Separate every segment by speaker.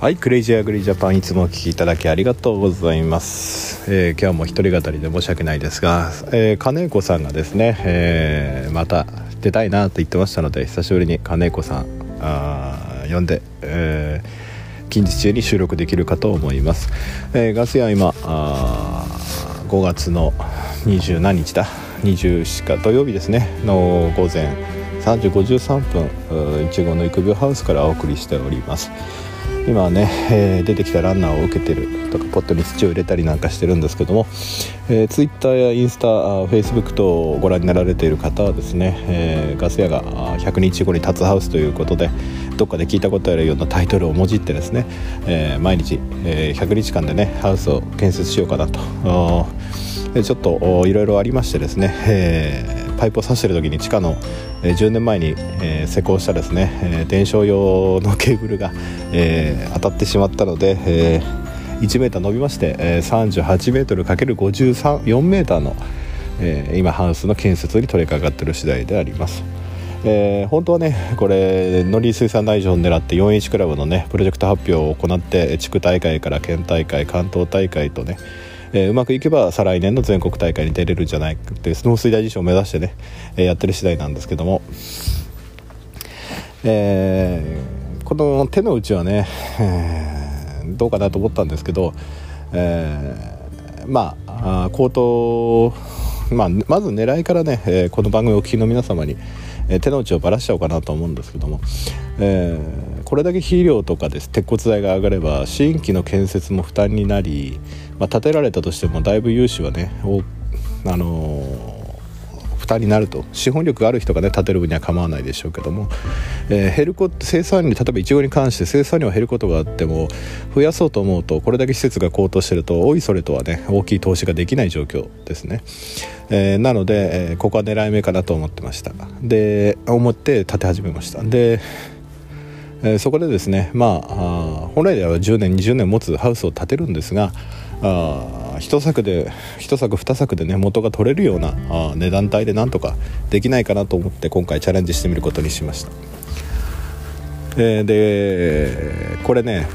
Speaker 1: はいクレイジーアグリージャパンいつもお聞きいただきありがとうございます、えー、今日も一人語りで申し訳ないですが、えー、金子さんがですね、えー、また出たいなと言ってましたので久しぶりに金子さんあ呼んで、えー、近日中に収録できるかと思います、えー、ガス屋は今あ5月の20何日だ？24日土曜日ですね。の午前3時53分いちごの育苗ハウスからお送りしております。今はね、えー、出てきたランナーを受けてるとかポットに土を入れたりなんかしてるんですけども、えー、ツイッターやインスタフェイスブック等をご覧になられている方はですね、えー、ガス屋が100日後に立つハウスということでどっかで聞いたことあるようなタイトルをもじってですね、えー、毎日、え、100日間でねハウスを建設しようかなと。ちょっといろいろありましてですね、えー、パイプを刺してる時に地下の、えー、10年前に、えー、施工したですね、えー、伝承用のケーブルが、えー、当たってしまったので、えー、1 m 伸びまして、えー、38 m × 54 m の、えー、今ハウスの建設に取り掛かっている次第であります。えー、本当はねこれ農林水産大臣を狙って 4H クラブのねプロジェクト発表を行って地区大会から県大会関東大会とねえー、うまくいけば再来年の全国大会に出れるんじゃないかって農水大臣賞を目指してね、えー、やってる次第なんですけども、えー、この手の内はね、えー、どうかなと思ったんですけど、えー、まあ高騰まあ、まず狙いからね、えー、この番組をお聞きの皆様に、えー、手の内をばらしちゃおうかなと思うんですけども、えー、これだけ肥料とかです鉄骨材が上がれば新規の建設も負担になり、まあ、建てられたとしてもだいぶ融資はねあのー負担になると。資本力がある人がね建てる分には構わないでしょうけども、えー、減るこ生産量例えばいちごに関して生産量が減ることがあっても増やそうと思うとこれだけ施設が高騰してるとおいそれとはね大きい投資ができない状況ですね、えー、なので、えー、ここは狙い目かなと思ってました。で思って建て始めました。でえー、そこでですねまあ本来では10年20年持つハウスを建てるんですがあ一作で一作二作でね元が取れるようなあ値段帯でなんとかできないかなと思って今回チャレンジしてみることにしました、えー、でこれね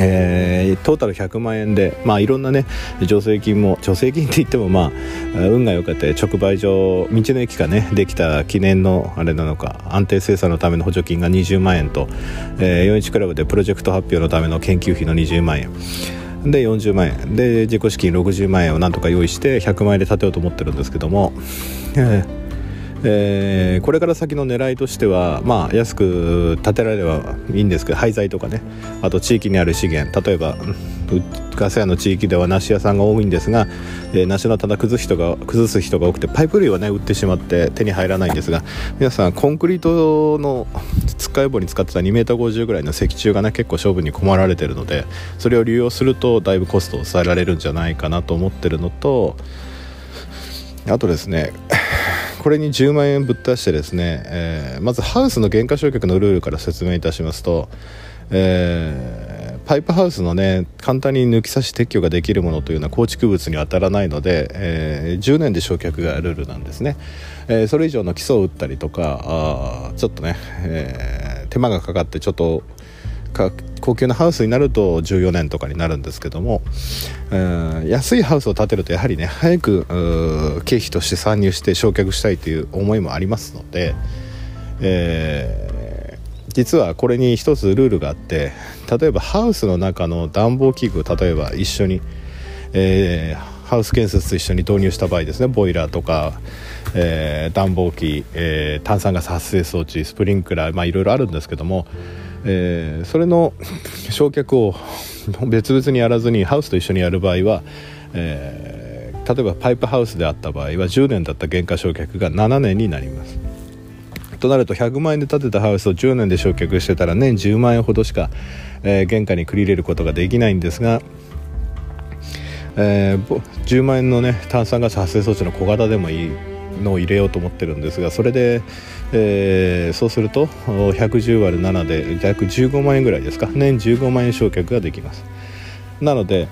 Speaker 1: えー、トータル100万円で、まあ、いろんなね助成金も助成金って言っても、まあ、運が良かった直売所道の駅がねできた記念のあれなのか安定生産のための補助金が20万円と、えー、41クラブでプロジェクト発表のための研究費の20万円。で40万円。で自己資金60万円をなんとか用意して100万円で建てようと思ってるんですけども、えーえー、これから先の狙いとしては、まあ、安く建てられればいいんですけど廃材とかね。あと地域にある資源。例えばガス屋の地域では梨屋さんが多いんですが、えー、梨の棚崩す人が崩す人が多くてパイプ類はね売ってしまって手に入らないんですが皆さんコンクリートのつっかい棒に使ってた 2m50 ぐらいの石柱がね結構勝負に困られてるのでそれを利用するとだいぶコストを抑えられるんじゃないかなと思ってるのとあとですねこれに10万円ぶっ出してですね、えー、まずハウスの減価償却のルールから説明いたしますと、えー、パイプハウスのね簡単に抜き差し撤去ができるものというのは構築物に当たらないので、えー、10年で焼却がルールなんですね、えー、それ以上の基礎を打ったりとかあちょっとね、え手間がかかってちょっと高級なハウスになると14年とかになるんですけども、えー、安いハウスを建てるとやはりね早く経費として参入して焼却したいという思いもありますので、えー、実はこれに一つルールがあって例えばハウスの中の暖房器具例えば一緒に、えー、ハウス建設と一緒に導入した場合ですねボイラーとか、えー、暖房機、え、炭酸ガス発生装置スプリンクラー、まあ、いろいろあるんですけどもえー、それの焼却を別々にやらずにハウスと一緒にやる場合は、えー、例えばパイプハウスであった場合は10年だった原価焼却が7年になります。となると100万円で建てたハウスを10年で焼却してたら年10万円ほどしか、えー、原価に繰り入れることができないんですが、えー、10万円のね炭酸ガス発生装置の小型でもいい。のを入れようと思ってるんですがそれで、えー、そうすると110割る7で約15万円ぐらいですか？年15万円償却ができます。なので、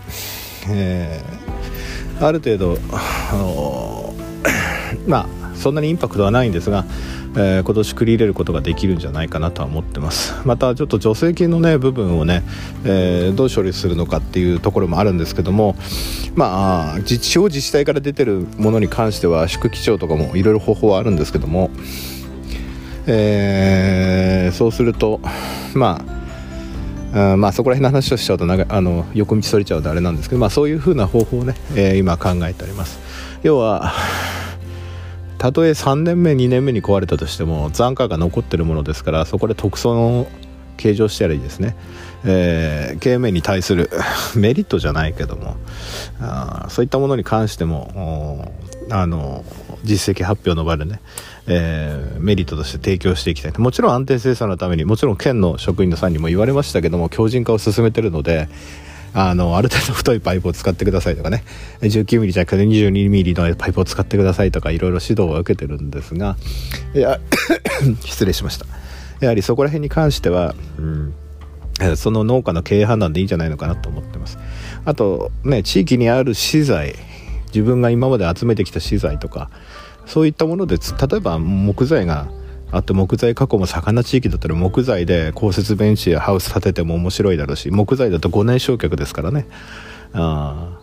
Speaker 1: えー、ある程度まあ
Speaker 2: そんなにインパクトはないんですが、えー、今年繰り入れることができるんじゃないかなとは思ってます。またちょっと助成金のね部分をね、えー、どう処理するのかっていうところもあるんですけどもまあ地方自治体から出てるものに関しては宿基調とかもいろいろ方法はあるんですけども、えー、そうするとまああまあそこら辺の話をしちゃうと長あの横道それちゃうとあれなんですけど、まあ、そういうふうな方法をね、えー、今考えております。要はたとえ3年目2年目に壊れたとしても残価が残ってるものですからそこで特措の計上してやりですね、えー、経営面に対する メリットじゃないけどもあそういったものに関してもあの実績発表の場でね、えー、メリットとして提供していきたい。もちろん安定生産のためにもちろん県の職員のさんにも言われましたけども強靭化を進めてるのであのある程度太いパイプを使ってくださいとかね。19mm じゃなくて 22mm のパイプを使ってくださいとかいろいろ指導は受けてるんですがいや 失礼しました。やはりそこら辺に関しては、うんその農家の経営判断でいいんじゃないのかなと思ってます。あとね地域にある資材自分が今まで集めてきた資材とかそういったもので例えば木材があと木材加工も盛んな地域だったら木材で公設ベンチやハウス建てても面白いだろうし木材だと5年焼却ですからね。あ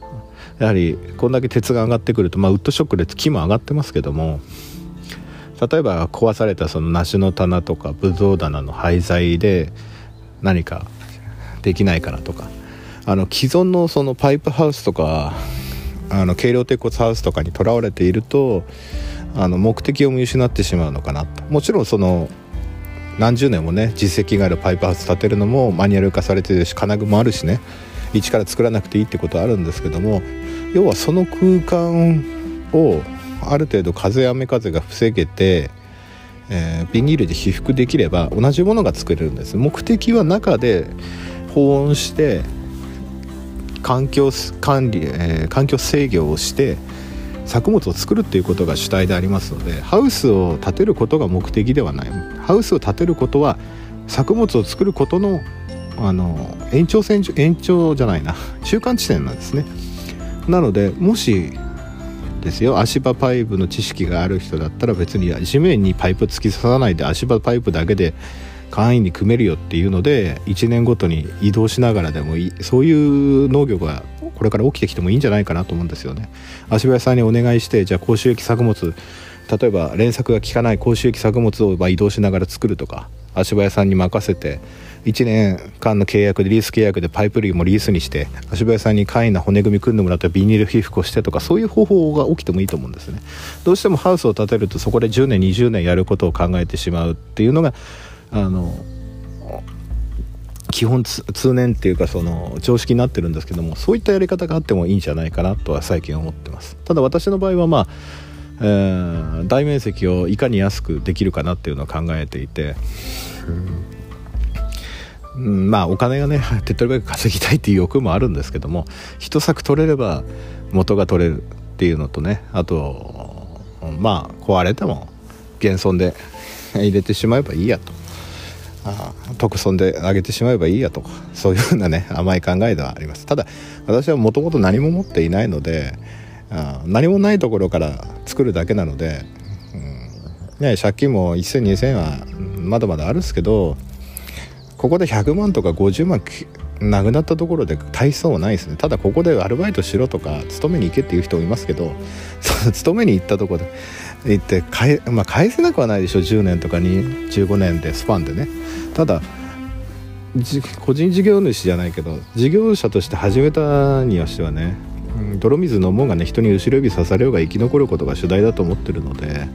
Speaker 2: やはりこんだけ鉄が上がってくると、まあ、ウッドショックで木も上がってますけども例えば壊されたその梨の棚とかブドウ棚の廃材で何かできないかなとかあの既存のそのパイプハウスとかあの軽量鉄骨ハウスとかにとらわれているとあの目的を見失ってしまうのかなと。もちろんその何十年もね実績があるパイプハウス建てるのもマニュアル化されてるし金具もあるしね。一から作らなくていいってことはあるんですけども要はその空間をある程度風雨風が防げて、えー、ビニールで被覆できれば同じものが作れるんです。目的は中で保温して環境管理、えー、環境制御をして作物を作るっていうことが主体でありますのでハウスを建てることが目的ではない。ハウスを建てることは作物を作ることのあの延長線延長じゃないな。中間地点なんですね。なのでもしですよ足場パイプの知識がある人だったら別に地面にパイプ突き刺さないで足場パイプだけで簡易に組めるよっていうので1年ごとに移動しながらでもいいそういう農業がこれから起きてきてもいいんじゃないかなと思うんですよね。足場屋さんにお願いしてじゃあ甲州駅作物例えば連作が効かない甲州駅作物を移動しながら作るとか足場屋さんに任せて1年間の契約でリース契約でパイプ類もリースにして足場屋さんに簡易な骨組み組んでもらってビニール被覆をしてとかそういう方法が起きてもいいと思うんですね。どうしてもハウスを建てるとそこで10年20年やることを考えてしまうっていうのがあの基本通年っていうかその常識になってるんですけどもそういったやり方があってもいいんじゃないかなとは最近思ってます。ただ私の場合はまあ、えー、大面積をいかに安くできるかなっていうのを考えていて、うん、まあお金がね手っ取り早く稼ぎたいっていう欲もあるんですけども一作取れれば元が取れるっていうのとねあとまあ壊れても現存で入れてしまえばいいやと。あ特損で上げてしまえばいいやとかそういうふうなね 甘い考えではあります。ただ私はもともと何も持っていないのであ何もないところから作るだけなので、うん、ね、借金も10002000はまだまだあるんですけどここで100万とか50万なくなったところで大層ないですね。ただここでアルバイトしろとか勤めに行けっていう人もいますけど 勤めに行ったところで行って返,、まあ、返せなくはないでしょ。10年とかに15年でスパンでね。ただ個人事業主じゃないけど事業者として始めたにはしてはね、泥水のもんがね人に後ろ指刺されようが生き残ることが主題だと思ってるので、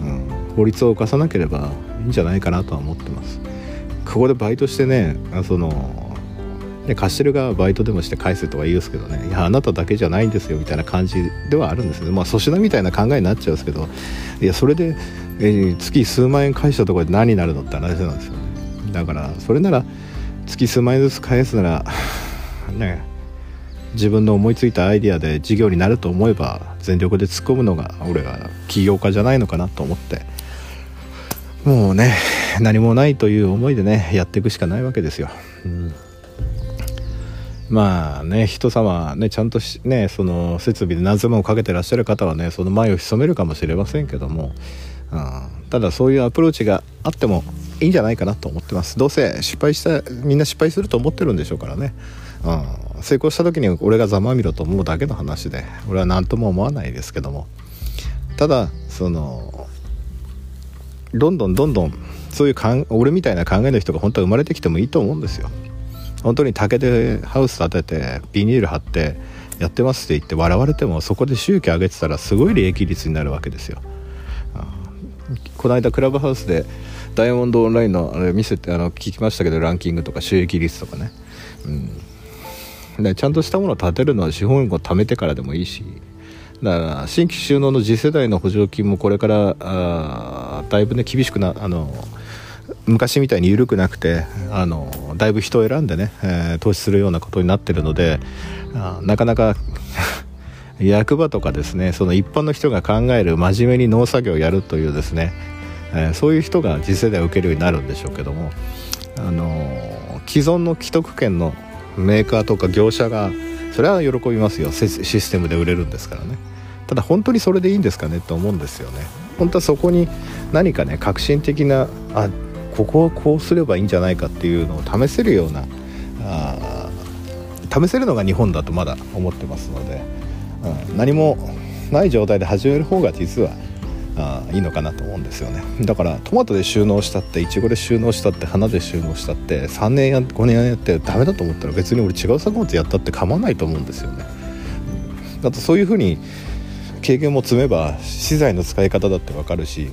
Speaker 2: うん、法律を犯さなければいいんじゃないかなとは思ってます。ここでバイトしてねそので貸してる側はバイトでもして返せとか言うんですけどねいやあなただけじゃないんですよみたいな感じではあるんですねまあ粗品みたいな考えになっちゃうんですけどいやそれで、えー、月数万円返したところで何になるのって話なんですよね。だからそれなら月数万円ずつ返すなら ね自分の思いついたアイデアで事業になると思えば全力で突っ込むのが俺は起業家じゃないのかなと思って。もうね何もないという思いでねやっていくしかないわけですよ。うん。まあね人様ねちゃんとねその設備で何千万をかけてらっしゃる方はねその前を潜めるかもしれませんけども、うん、ただそういうアプローチがあってもいいんじゃないかなと思ってます。どうせ失敗したみんな失敗すると思ってるんでしょうからね、うん、成功した時に俺がざまみろと思うだけの話で俺は何とも思わないですけども。ただそのどんどんどんどんそういうかん俺みたいな考えの人が本当は生まれてきてもいいと思うんですよ。本当に竹でハウス建ててビニール貼ってやってますって言って笑われてもそこで収益上げてたらすごい利益率になるわけですよ。この間クラブハウスでダイヤモンドオンラインのあれ見せてあの聞きましたけどランキングとか収益率とかね、うん、でちゃんとしたものを建てるのは資本を貯めてからでもいいし。だから新規収納の次世代の補助金もこれからあだいぶね厳しくなあの昔みたいに緩くなくてあのだいぶ人を選んでね、えー、投資するようなことになってるのであなかなか 役場とかですねその一般の人が考える真面目に農作業をやるというですね、えー、そういう人が次世代を受けるようになるんでしょうけども、あの既存の既得権のメーカーとか業者がそれは喜びますよ。システムで売れるんですからね。ただ本当にそれでいいんですかねと思うんですよね。本当はそこに何かね革新的なあここはこうすればいいんじゃないかっていうのを試せるようなあ試せるのが日本だとまだ思ってますので、うん、何もない状態で始める方が実はあいいのかなと思うんですよね。だからトマトで収納したっていちごで収納したって花で収納したって3年や5年やってダメだと思ったら別に俺違う作物やったって構わないと思うんですよね。だとそういうふうに経験も積めば資材の使い方だって分かるし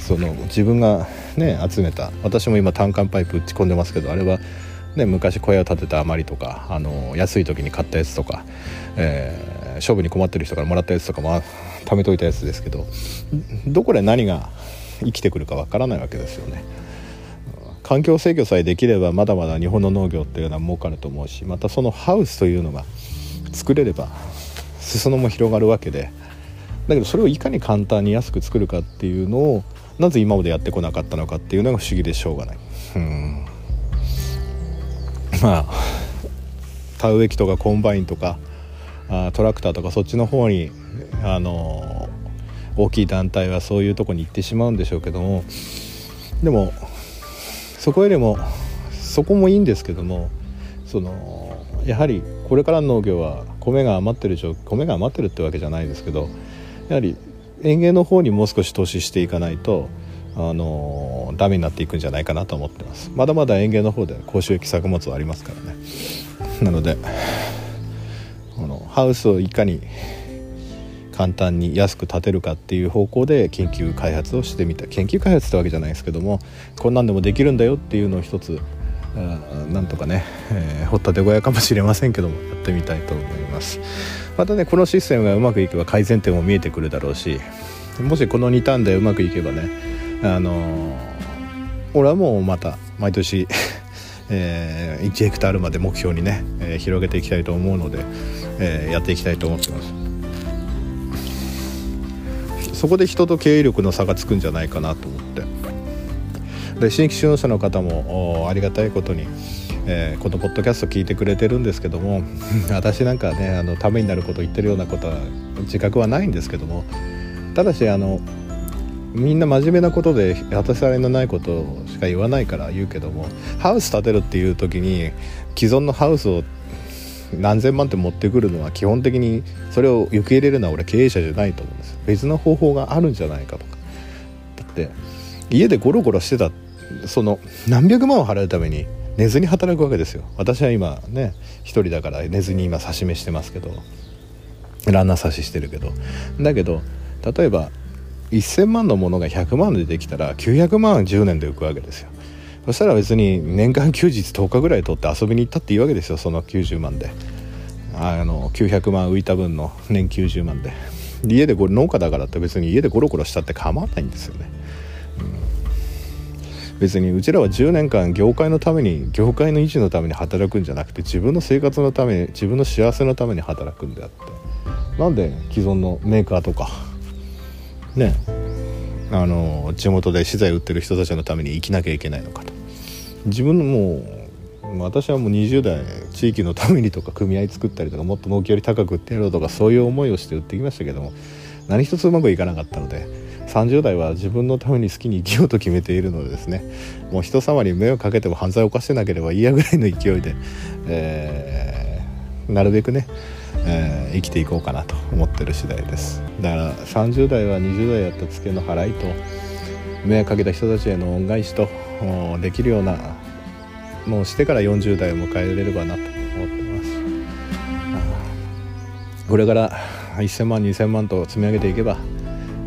Speaker 2: その自分がね集めた私も今単管パイプ打ち込んでますけどあれはね、昔小屋を建てた余りとかあの安い時に買ったやつとか、えー、勝負に困ってる人からもらったやつとかも貯めといたやつですけどどこで何が生きてくるかわからないわけですよね。環境制御さえできればまだまだ日本の農業っていうのは儲かると思うしまたそのハウスというのが作れれば裾野も広がるわけでだけどそれをいかに簡単に安く作るかっていうのをなぜ今までやってこなかったのかっていうのが不思議でしょうがない。うんまあ田植え機とかコンバインとかあトラクターとかそっちの方にあの大きい団体はそういうとこに行ってしまうんでしょうけどもでもそこよりもそこもいいんですけどもそのやはりこれからの農業は米が余ってる状米が余ってるってわけじゃないですけどやはり園芸の方にもう少し投資していかないとあのダメになっていくんじゃないかなと思ってます。まだまだ園芸の方で高収益作物はありますからね。なのでこのハウスをいかに簡単に安く建てるかっていう方向で研究開発をしてみた。研究開発ってわけじゃないですけどもこんなんでもできるんだよっていうのを一つなんとかね、えー、掘ったて小屋かもしれませんけどもやってみたいと思います。またねこのシステムがうまくいけば改善点も見えてくるだろうしもしこの2ターンでうまくいけばねあのー、俺はもうまた毎年 えー、1ヘクタールまで目標にね、えー、広げていきたいと思うので、えー、やっていきたいと思ってます。そこで人と経営力の差がつくんじゃないかなと思って。で新規就農者の方もありがたいことに、えー、このポッドキャスト聞いてくれてるんですけども 私なんかねあのためになること言ってるようなことは自覚はないんですけどもただしあのみんな真面目なことで当たりのないことしか言わないから言うけどもハウス建てるっていう時に既存のハウスを何千万って持ってくるのは基本的にそれを受け入れるのは俺経営者じゃないと思うんです。別の方法があるんじゃないかとか。だって家でゴロゴロしてたその何百万を払うために寝ずに働くわけですよ。私は今ね一人だから寝ずに今刺し目してますけど。ランナー刺ししてるけど。だけど例えば1000万のものが100万でできたら900万10年で浮くわけですよ。そしたら別に年間休日10日ぐらい取って遊びに行ったっていいわけですよその90万で。あの900万浮いた分の年90万で。家でこれ農家だからって別に家でゴロゴロしたって構わないんですよね、別にうちらは10年間業界のために業界の維持のために働くんじゃなくて自分の生活のために自分の幸せのために働くんであって。なんで既存のメーカーとかねあの地元で資材売ってる人たちのために生きなきゃいけないのかと。自分のもう私はもう20代地域のためにとか組合作ったりとかもっと納期より高く売ってやろうとかそういう思いをして売ってきましたけども何一つうまくいかなかったので30代は自分のために好きに生きようと決めているのでですねもう人様に迷惑かけても犯罪を犯してなければ嫌ぐらいの勢いで、えー、なるべくね、えー、生きていこうかなと思ってる次第です。だから30代は20代やったツケの払いと迷惑かけた人たちへの恩返しとできるようなもうしてから40代を迎えれればなと思ってます。これから1000万2000万と積み上げていけば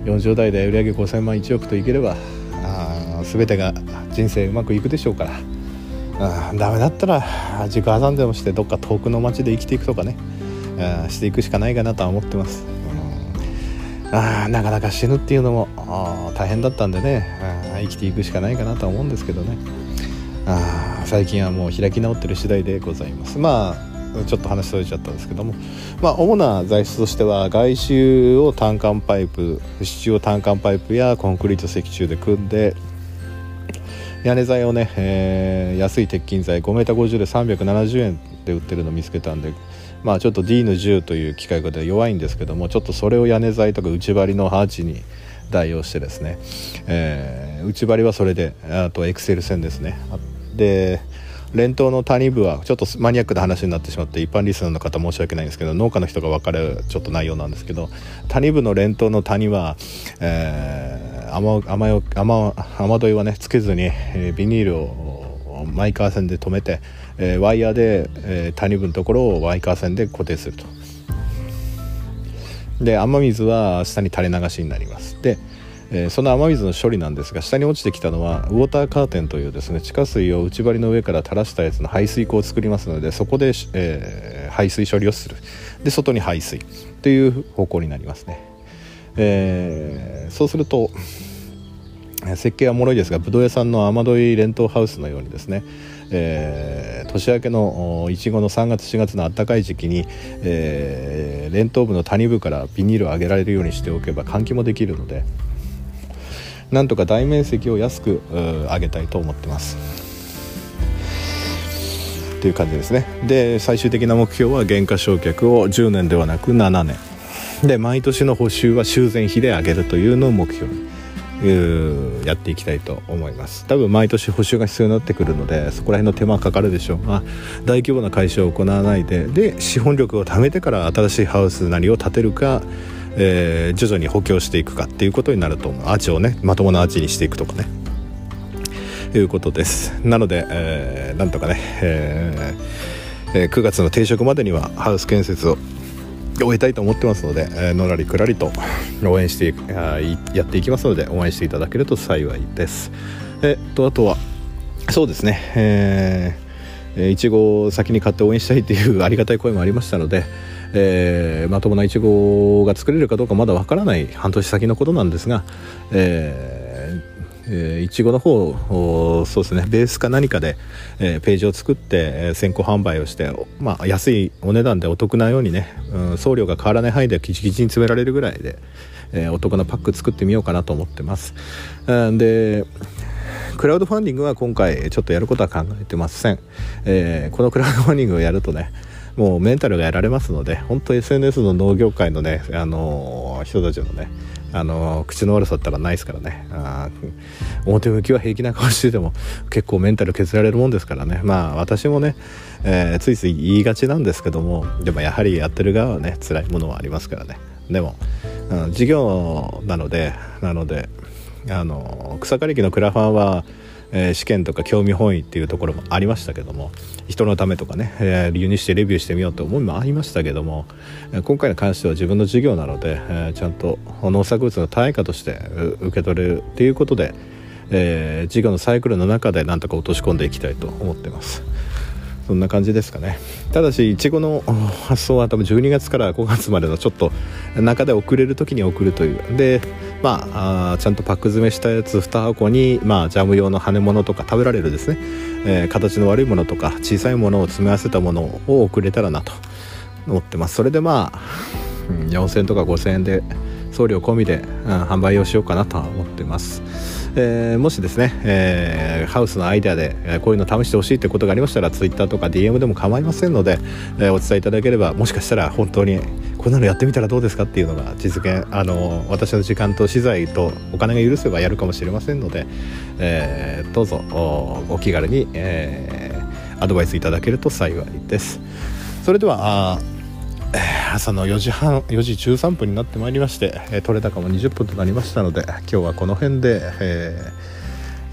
Speaker 2: 40代で売上5000万1億といければあ全てが人生うまくいくでしょうから。あダメだったら自己破産でもしてどっか遠くの町で生きていくとかね。あしていくしかないかなとは思ってます、うん、あなかなか死ぬっていうのも大変だったんでね。生きていくしかないかなとは思うんですけどね。あ最近はもう開き直ってる次第でございます。まあちょっと話それちゃったんですけども、まあ、主な材質としては外周を単管パイプ支柱を単管パイプやコンクリート石柱で組んで屋根材をね、えー、安い鉄筋材 5m50 で370円で売ってるの見つけたんでまあちょっと D の10という機械で弱いんですけどもちょっとそれを屋根材とか内張りのハーチに代用してですね、えー、内張りはそれであとエクセル線ですね。で連投の谷部はちょっとマニアックな話になってしまって一般リスナーの方申し訳ないんですけど農家の人が分かるちょっと内容なんですけど谷部の連投の谷は、えー、雨雨雨雨どいはねつけずに、えー、ビニールをマイカー線で止めて、えー、ワイヤーで、えー、谷部のところをワイカー線で固定すると。で雨水は下に垂れ流しになりますでえー、その雨水の処理なんですが下に落ちてきたのはウォーターカーテンというですね地下水を内張りの上から垂らしたやつの排水口を作りますのでそこで、えー、排水処理をする。で外に排水。という方向になりますね、えー、そうすると設計はもろいですがぶどう屋さんの雨どい連投ハウスのようにですね、えー、年明けのいちごの3月4月の暖かい時期に、えー、連投部の谷部からビニールを上げられるようにしておけば換気もできるのでなんとか大面積を安く上げたいと思ってます。という感じですね。で最終的な目標は減価償却を10年ではなく7年。で毎年の補修は修繕費で上げるというのを目標にやっていきたいと思います。多分毎年補修が必要になってくるのでそこら辺の手間かかるでしょう。が大規模な改修を行わないでで資本力を貯めてから新しいハウスなりを建てるかえー、徐々に補強していくかっていうことになると思う。アーチをねまともなアーチにしていくとかね。いうことです。なので、えー、なんとかね、えー、9月の定食までにはハウス建設を終えたいと思ってますので、えー、のらりくらりと応援してやっていきますので応援していただけると幸いです。えっとあとはそうですね。えー、いちごを先に買って応援したいっていうありがたい声もありましたので、えー、まともないちごが作れるかどうかまだわからない半年先のことなんですが、えー、いちごの方そうですねベースか何かで、えー、ページを作って、え、先行販売をして、まあ、安いお値段でお得なようにね、うん、送料が変わらない範囲でキチキチに詰められるぐらいで、え、お得なパック作ってみようかなと思ってます。でクラウドファンディングは今回ちょっとやることは考えてません、えー、このクラウドファンディングをやるとねもうメンタルがやられますので本当 SNS の農業界のね、あのー、人たちのねあのー、口の悪さったらないですからね。あ表向きは平気な顔してても結構メンタル削られるもんですからね。まあ私もね、えー、ついつい言いがちなんですけどもでもやはりやってる側はね辛いものはありますからね。でも、うん、事業なのでなのであの草刈り機のクラファンはえー、試験とか興味本位っていうところもありましたけども人のためとかね、えー、輸入してレビューしてみようと思いもありましたけども今回に関しては自分の授業なので、えー、ちゃんと農作物の対価として受け取れるっていうことで、えー、授業のサイクルの中でなんとか落とし込んでいきたいと思ってます。そんな感じですかねただしいちごの発送は多分12月から5月までのちょっと中で送れる時に送るというでまあちゃんとパック詰めしたやつ2箱に、まあ、ジャム用の羽物とか食べられるですね、えー、形の悪いものとか小さいものを詰め合わせたものを送れたらなと思ってます。それでまあ4000円とか5000円で送料込みで、うん、販売をしようかなと思ってます、えー、もしですね、えー、ハウスのアイデアで、こういうの試してほしいってことがありましたら Twitter とか DM でも構いませんので、えお伝えいただければもしかしたら本当にこんなのやってみたらどうですかっていうのが実現あの私の時間と資材とお金が許せばやるかもしれませんので、えどうぞお気軽に、えアドバイスいただけると幸いです。それでは朝の4時半4時13分になってまいりまして、取れ高も20分となりましたので今日はこの辺で、えー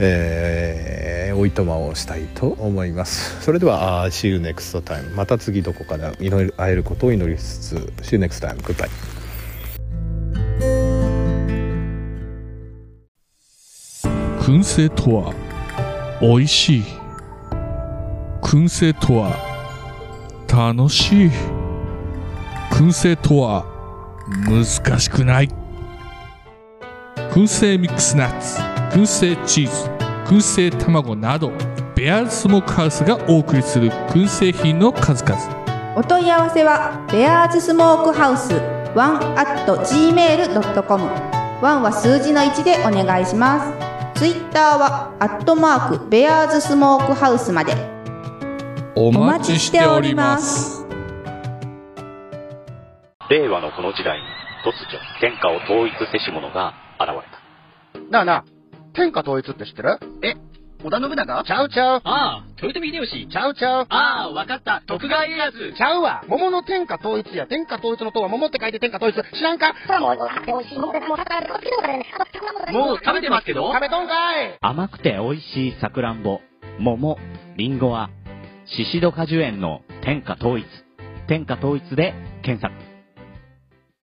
Speaker 2: えー、おいとまをしたいと思います。それでは See you next time また次どこかで祈り会えることを祈りつつ See you next time goodbye
Speaker 3: 燻製とは美味しい。燻製とは楽しい。燻製とは難しくない。燻製ミックスナッツ。燻製チーズ燻製卵などベアーズスモークハウスがお送りする燻製品の数々。
Speaker 4: お問い合わせはベアーズスモークハウス1 at gmail.com 1は数字の1でお願いします。ツイッターはアットマークベアーズスモークハウスまで。
Speaker 3: お待ちしております。
Speaker 5: 令和のこの時代に突如天下を統一せし者が現れ
Speaker 6: た。なあなあ、天下統一って知ってる？
Speaker 7: え織田信長？
Speaker 6: ちゃうちゃう。
Speaker 7: ああ、豊臣秀吉。
Speaker 6: ちゃうちゃう。
Speaker 7: ああ、わかった。徳川家康。
Speaker 6: ちゃうわ。桃の天下統一や。天下統一の塔は桃って書いて天下統一。知らんか？もう
Speaker 7: 食べてますけど
Speaker 6: 食べとんかい
Speaker 5: 甘くて美味しいさくらんぼ、桃、りんごは、シシド果樹園の天下統一。天下統一で検索。